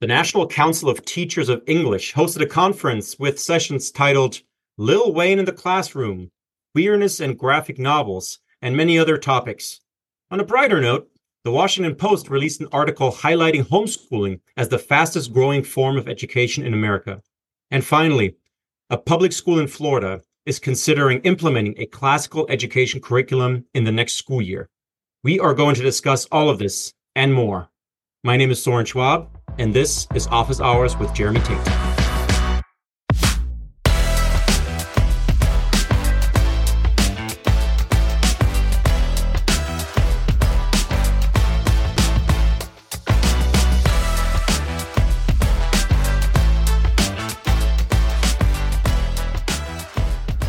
the National Council of Teachers of English hosted a conference with sessions titled Lil Wayne in the Classroom, Queerness and Graphic Novels, and many other topics. On a brighter note, the Washington Post released an article highlighting homeschooling as the fastest growing form of education in America. And finally, a public school in Florida is considering implementing a classical education curriculum in the next school year. We are going to discuss all of this and more. My name is Soren Schwab, and this is Office Hours with Jeremy Tate.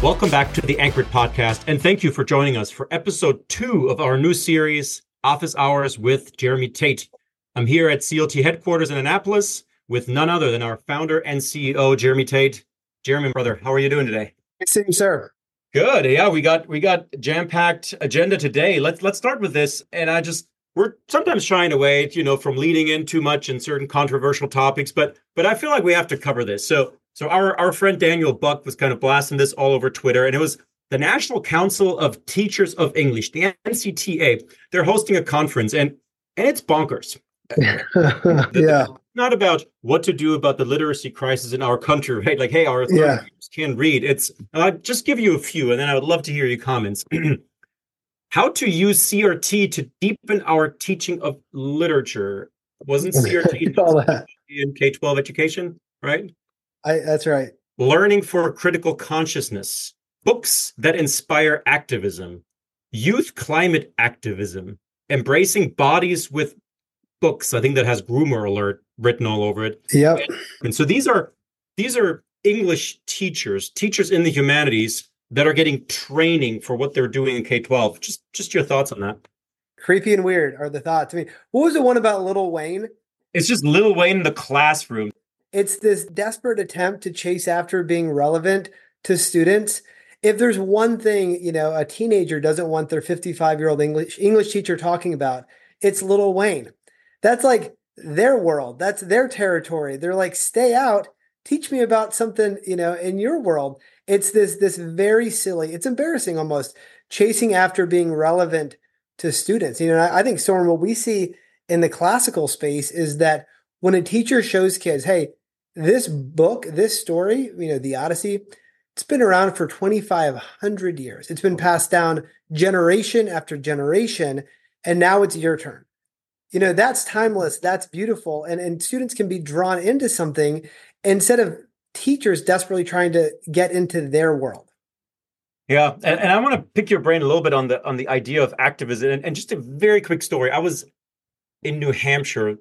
Welcome back to the Anchored podcast, and thank you for joining us for episode two of our new series, Office Hours with Jeremy Tate. I'm here at CLT headquarters in Annapolis with none other than our founder and CEO, Jeremy Tate. Jeremy, brother, how are you doing today? Same, sir. Good. Yeah, we got we got jam-packed agenda today. Let's let's start with this. And I just we're sometimes shying away, you know, from leading in too much in certain controversial topics, but but I feel like we have to cover this. So so our, our friend Daniel Buck was kind of blasting this all over Twitter, and it was the National Council of Teachers of English, the NCTA. They're hosting a conference, and and it's bonkers. yeah, not about what to do about the literacy crisis in our country, right? Like, hey, our authorities yeah. can read. It's I'll just give you a few, and then I would love to hear your comments. How to use CRT to deepen our teaching of literature. Wasn't CRT in K twelve education, right? I, that's right. Learning for critical consciousness, books that inspire activism, youth climate activism, embracing bodies with books. I think that has groomer alert written all over it. Yep. And, and so these are these are English teachers, teachers in the humanities that are getting training for what they're doing in K twelve. Just just your thoughts on that. Creepy and weird are the thoughts. I mean, what was the one about Little Wayne? It's just Little Wayne in the classroom. It's this desperate attempt to chase after being relevant to students. If there's one thing, you know, a teenager doesn't want their 55-year-old English English teacher talking about, it's Little Wayne. That's like their world. That's their territory. They're like, "Stay out. Teach me about something, you know, in your world." It's this this very silly. It's embarrassing almost chasing after being relevant to students. You know, I, I think Soren, what we see in the classical space is that when a teacher shows kids, hey, this book, this story, you know, the Odyssey, it's been around for 2,500 years. It's been oh, passed down generation after generation, and now it's your turn. You know, that's timeless, that's beautiful. And, and students can be drawn into something instead of teachers desperately trying to get into their world. Yeah, and, and I want to pick your brain a little bit on the on the idea of activism and, and just a very quick story. I was in New Hampshire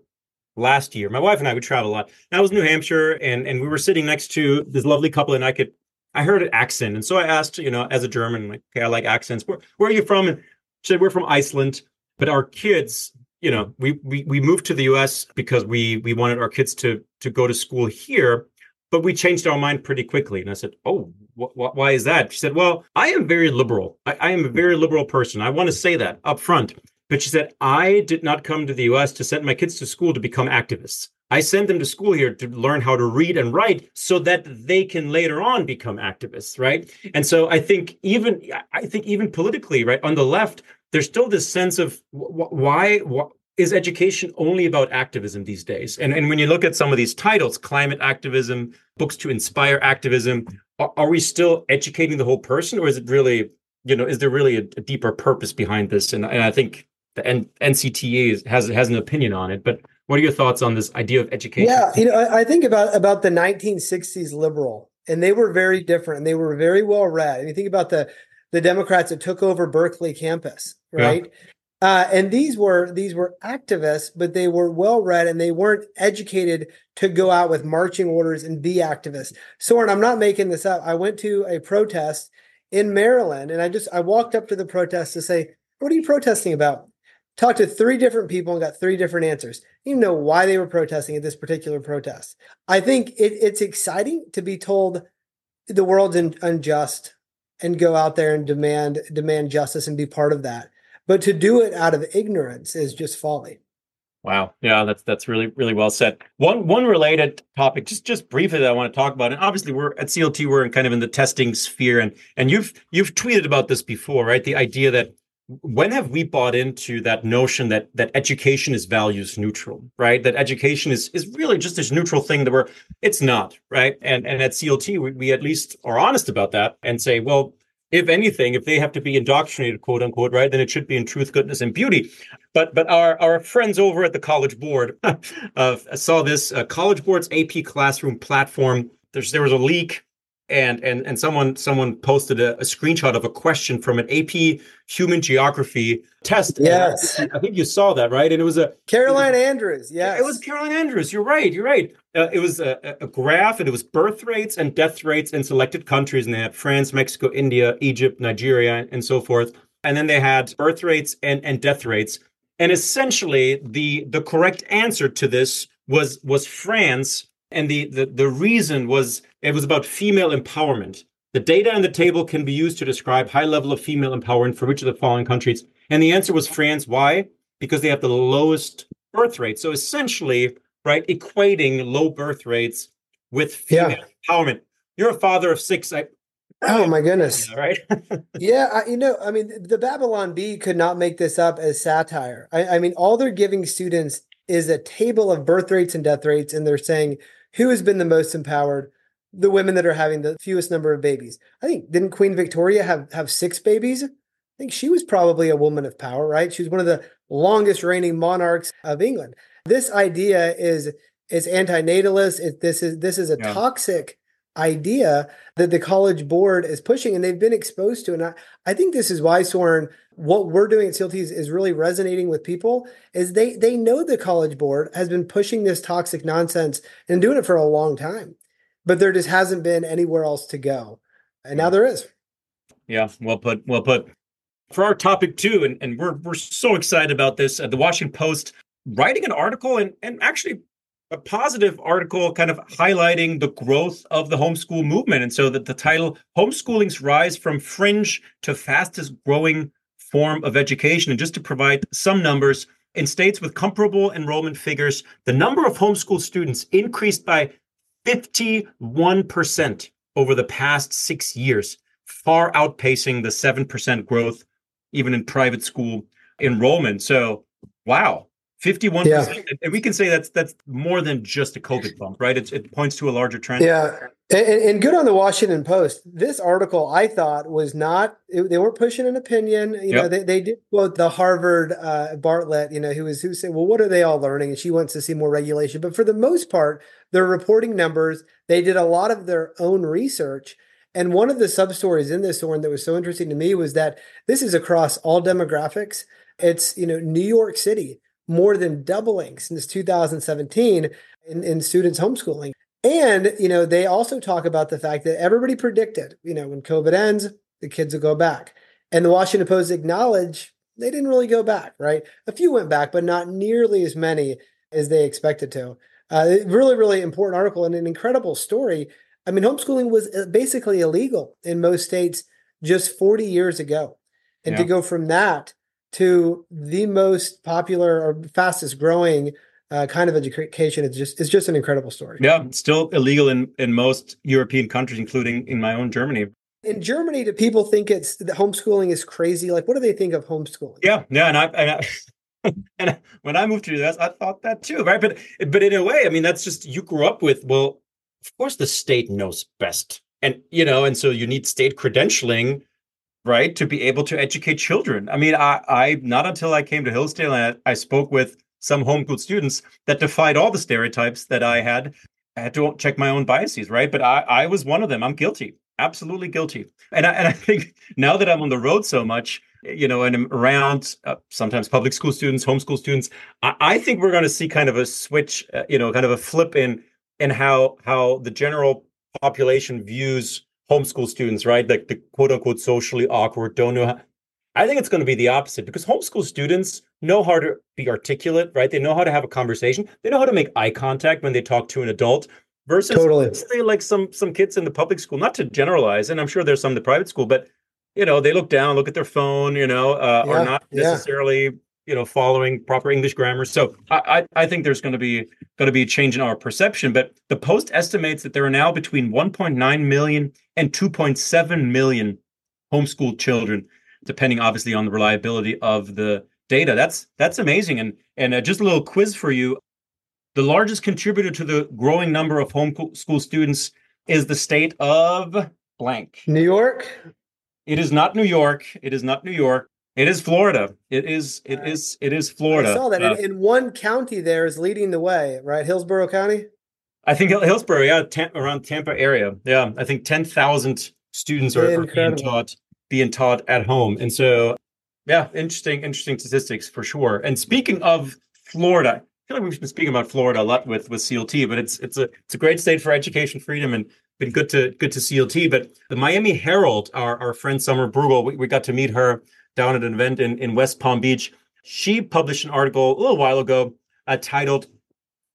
last year. My wife and I would travel a lot. And I was in New Hampshire, and and we were sitting next to this lovely couple, and I could I heard an accent, and so I asked, you know, as a German, like, okay, I like accents. Where where are you from? And she said, we're from Iceland, but our kids, you know, we we we moved to the U.S. because we we wanted our kids to to go to school here. But we changed our mind pretty quickly. And I said, Oh, wh- wh- why is that? She said, Well, I am very liberal. I, I am a very liberal person. I want to say that up front. But she said, I did not come to the US to send my kids to school to become activists. I sent them to school here to learn how to read and write so that they can later on become activists, right? And so I think even I think even politically, right, on the left, there's still this sense of why, is education only about activism these days? And and when you look at some of these titles, climate activism, books to inspire activism, are, are we still educating the whole person, or is it really, you know, is there really a, a deeper purpose behind this? And and I think the N- NCTA has has an opinion on it. But what are your thoughts on this idea of education? Yeah, you know, I, I think about about the 1960s liberal, and they were very different, and they were very well read. And you think about the the Democrats that took over Berkeley campus, right? Yeah. Uh, and these were these were activists, but they were well read and they weren't educated to go out with marching orders and be activists. Soren, I'm not making this up. I went to a protest in Maryland, and I just I walked up to the protest to say, "What are you protesting about?" talked to three different people and got three different answers. You know why they were protesting at this particular protest. I think it, it's exciting to be told the world's in, unjust and go out there and demand demand justice and be part of that. But to do it out of ignorance is just folly. Wow. Yeah, that's that's really really well said. One one related topic, just just briefly that I want to talk about, and obviously we're at CLT, we're in kind of in the testing sphere, and and you've you've tweeted about this before, right? The idea that when have we bought into that notion that that education is values neutral, right? That education is is really just this neutral thing that we're it's not, right? And and at CLT, we, we at least are honest about that and say, well, if anything, if they have to be indoctrinated, quote unquote, right, then it should be in truth, goodness, and beauty. But but our our friends over at the College Board uh, saw this uh, College Board's AP Classroom platform. There's there was a leak and and and someone someone posted a, a, screenshot of a question from an AP human geography test. Yes, I think you saw that, right? And it was a Caroline Andrews. Yeah, it was Caroline Andrews. You're right. You're right. Uh, it was a, a, graph, and it was birth rates and death rates in selected countries, and they had France, Mexico, India, Egypt, Nigeria, and so forth. And then they had birth rates and and death rates. And essentially, the the correct answer to this was was France and the, the, the reason was it was about female empowerment. The data in the table can be used to describe high level of female empowerment for which of the following countries? And the answer was France. Why? Because they have the lowest birth rate. So essentially, right, equating low birth rates with female yeah. empowerment. You're a father of six. I, oh my goodness! Right? yeah, I, you know, I mean, the Babylon Bee could not make this up as satire. I, I mean, all they're giving students is a table of birth rates and death rates, and they're saying who has been the most empowered? The women that are having the fewest number of babies. I think didn't Queen Victoria have have six babies? I think she was probably a woman of power, right? She was one of the longest reigning monarchs of England. This idea is is antinatalist. It, this is this is a yeah. toxic idea that the college board is pushing and they've been exposed to. And I, I think this is why Soren what we're doing at CLT is, really resonating with people is they they know the college board has been pushing this toxic nonsense and doing it for a long time but there just hasn't been anywhere else to go and now there is yeah well put well put for our topic too and, and we're we're so excited about this uh, the washington post writing an article and and actually a positive article kind of highlighting the growth of the homeschool movement and so that the title homeschooling's rise from fringe to fastest growing form of education. And just to provide some numbers, in states with comparable enrollment figures, the number of homeschool students increased by 51% over the past six years, far outpacing the 7% growth even in private school enrollment. So, wow, 51%. Yeah. And we can say that's that's more than just a COVID bump, right? It's, it points to a larger trend. Yeah. And, and, good on the Washington Post. This article, I thought, was not. It, they weren't pushing an opinion. You yep. know, they, they did quote the Harvard uh, Bartlett. You know, who was who said, "Well, what are they all learning?" And she wants to see more regulation. But for the most part, they're reporting numbers. They did a lot of their own research. And one of the sub stories in this one that was so interesting to me was that this is across all demographics. It's you know New York City more than doubling since 2017 in, in students homeschooling. And, you know, they also talk about the fact that everybody predicted, you know, when COVID ends, the kids will go back. And the Washington Post acknowledged they didn't really go back, right? A few went back, but not nearly as many as they expected to. Uh, really, really important article and an incredible story. I mean, homeschooling was uh, basically illegal in most states just 40 years ago. And yeah. to go from that to the most popular or fastest growing uh, kind of education is just is just an incredible story. Yeah, still illegal in in most European countries, including in my own Germany. In Germany, do people think it's the homeschooling is crazy? Like, what do they think of homeschooling? Yeah, yeah, and I, and, I, and when I moved to the US, I thought that too, right? But but in a way, I mean, that's just you grew up with. Well, of course, the state knows best, and you know, and so you need state credentialing right to be able to educate children i mean i i not until i came to hillsdale I, I spoke with some homeschooled students that defied all the stereotypes that I had. I had to check my own biases, right? But I, I was one of them. I'm guilty, absolutely guilty. And I, and I think now that I'm on the road so much, you know, and I'm around uh, sometimes public school students, homeschool students, I, I think we're going to see kind of a switch, uh, you know, kind of a flip in in how how the general population views homeschool students, right? Like the quote unquote socially awkward, don't know how, I think it's going to be the opposite because homeschool students know how to be articulate, right? They know how to have a conversation. They know how to make eye contact when they talk to an adult versus totally. say like some some kids in the public school, not to generalize, and I'm sure there's some in the private school, but you know, they look down, look at their phone, you know, uh, yeah, are not necessarily, yeah. You know, following proper English grammar. So I, I, I think there's going to be going to be a change in our perception. But the Post estimates that there are now between 1.9 million and 2.7 million homeschooled children, depending obviously on the reliability of the data. That's that's amazing. And and uh, just a little quiz for you. The largest contributor to the growing number of homeschool students is the state of blank. New York. It is not New York. It is not New York. It is Florida. It is. It is. It is Florida. I saw that. Uh, and, and, one county there is leading the way, right? Hillsborough County. I think Hillsborough, yeah, Tam- around Tampa area. Yeah, I think ten thousand students are, are being taught being taught at home, and so yeah, interesting, interesting statistics for sure. And speaking of Florida, I feel like we've been speaking about Florida a lot with with CLT, but it's it's a it's a great state for education freedom and been good to good to CLT. But the Miami Herald, our our friend Sommer Brugal, we, we got to meet her down at an event in, in West Palm Beach. She published an article a little while ago uh, titled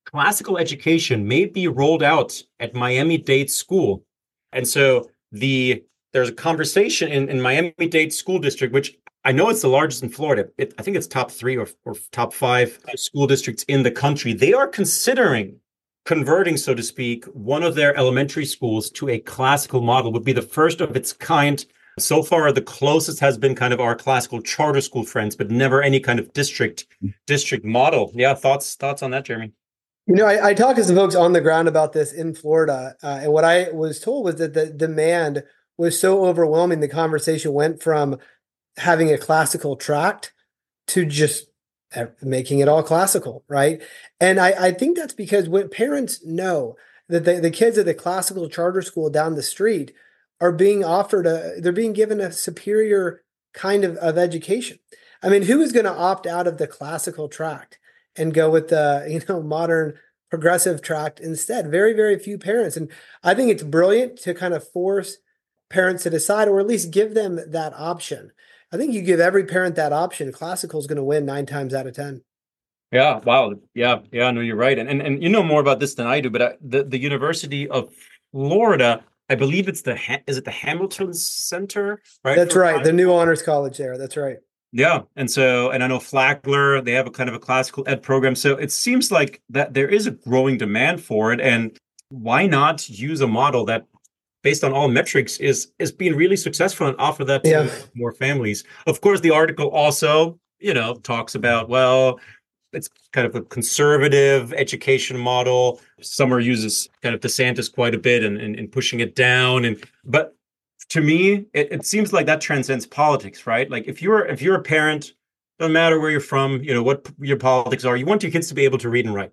Classical Education May Be Rolled Out at Miami Dade School. And so the there's a conversation in, in Miami Dade School District, which I know it's the largest in Florida. It, I think it's top three or, or top five school districts in the country. They are considering converting, so to speak, one of their elementary schools to a classical model, would be the first of its kind so far, the closest has been kind of our classical charter school friends, but never any kind of district district model. Yeah, thoughts thoughts on that, Jeremy? You know, I, I talked to some folks on the ground about this in Florida, uh, and what I was told was that the demand was so overwhelming. The conversation went from having a classical tract to just making it all classical, right? And I, I think that's because when parents know that the, the kids at the classical charter school down the street are being offered a they're being given a superior kind of, of education. I mean, who is going to opt out of the classical tract and go with the, you know, modern progressive tract instead? Very, very few parents. And I think it's brilliant to kind of force parents to decide or at least give them that option. I think you give every parent that option, classical is going to win nine times out of 10. Yeah. Wow. Yeah. Yeah. No, you're right. And, and, and you know more about this than I do, but I, the, the University of Florida I believe it's the is it the Hamilton Center, right? That's right, the new honors college there. That's right. Yeah, and so and I know Flagler they have a kind of a classical ed program, so it seems like that there is a growing demand for it, and why not use a model that, based on all metrics, is is being really successful and offer that to yeah. more families. Of course, the article also you know talks about well it's kind of a conservative education model. Sommer uses kind of DeSantis quite a bit and, and, and pushing it down. And but to me, it, it, seems like that transcends politics, right? Like if you're if you're a parent, doesn't matter where you're from, you know what your politics are. You want your kids to be able to read and write.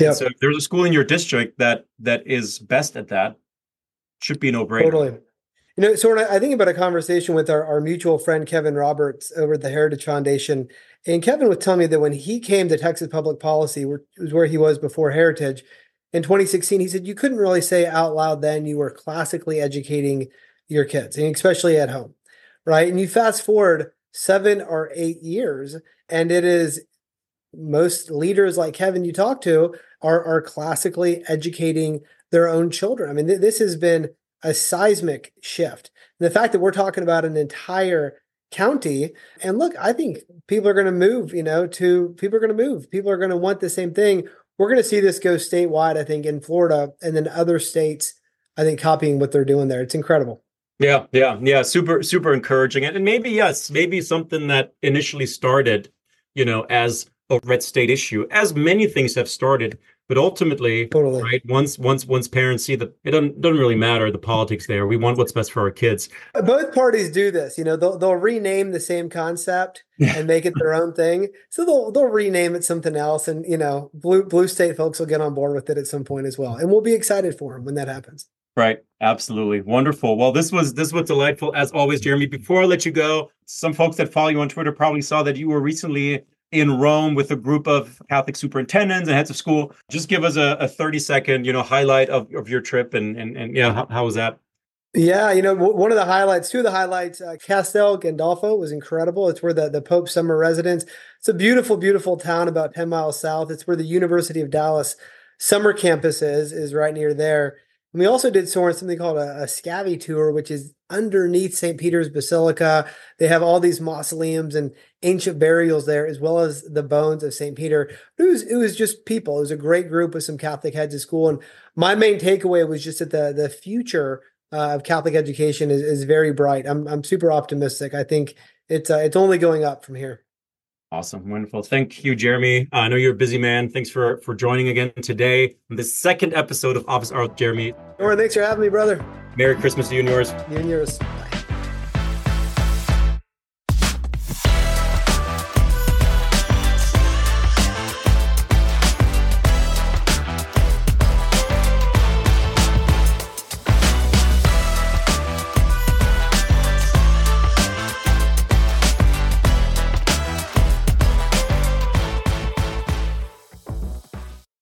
Yeah. So if there's a school in your district that that is best at that, should be no brainer. Totally. You know, so when I think about a conversation with our, our mutual friend Kevin Roberts over at the Heritage Foundation, and Kevin was telling me that when he came to Texas Public Policy, which was where he was before Heritage, in 2016, he said you couldn't really say out loud then you were classically educating your kids, and especially at home, right? And you fast forward seven or eight years, and it is most leaders like Kevin you talk to are are classically educating their own children. I mean, th- this has been a seismic shift. And the fact that we're talking about an entire county and look, I think people are going to move, you know, to people are going to move. People are going to want the same thing. We're going to see this go statewide, I think, in Florida and then other states, I think, copying what they're doing there. It's incredible. Yeah, yeah, yeah. Super, super encouraging. And maybe, yes, maybe something that initially started, you know, as a red state issue, as many things have started but ultimately, totally. right? Once once once parents see that it doesn't doesn't really matter the politics there. We want what's best for our kids. Uh, both parties do this. You know, they'll they'll rename the same concept and make it their own thing. So they'll they'll rename it something else, and you know, blue blue state folks will get on board with it at some point as well, and we'll be excited for them when that happens. Right. Absolutely. Wonderful. Well, this was this was delightful as always, Jeremy. Before I let you go, some folks that follow you on Twitter probably saw that you were recently in Rome with a group of Catholic superintendents and heads of school. Just give us a, a 30 second, you know, highlight of, of your trip and, and, and yeah, how, how was that? Yeah, you know, one of the highlights, two of the highlights, uh, Castel Gandolfo was incredible. It's where the, the Pope summer residence. It's a beautiful, beautiful town about 10 miles south. It's where the University of Dallas summer campus is, is right near there. And we also did something called a, a Scavi tour, which is underneath St. Peter's Basilica. They have all these mausoleums and ancient burials there, as well as the bones of St. Peter. It was it was just people. It was a great group with some Catholic heads of school. And my main takeaway was just that the the future uh, of Catholic education is, is very bright. I'm I'm super optimistic. I think it's uh, it's only going up from here. Awesome, wonderful. Thank you, Jeremy. Uh, I know you're a busy man. Thanks for for joining again today on the second episode of Office with Jeremy. Or thanks for having me, brother. Merry Christmas to you and yours. You and yours.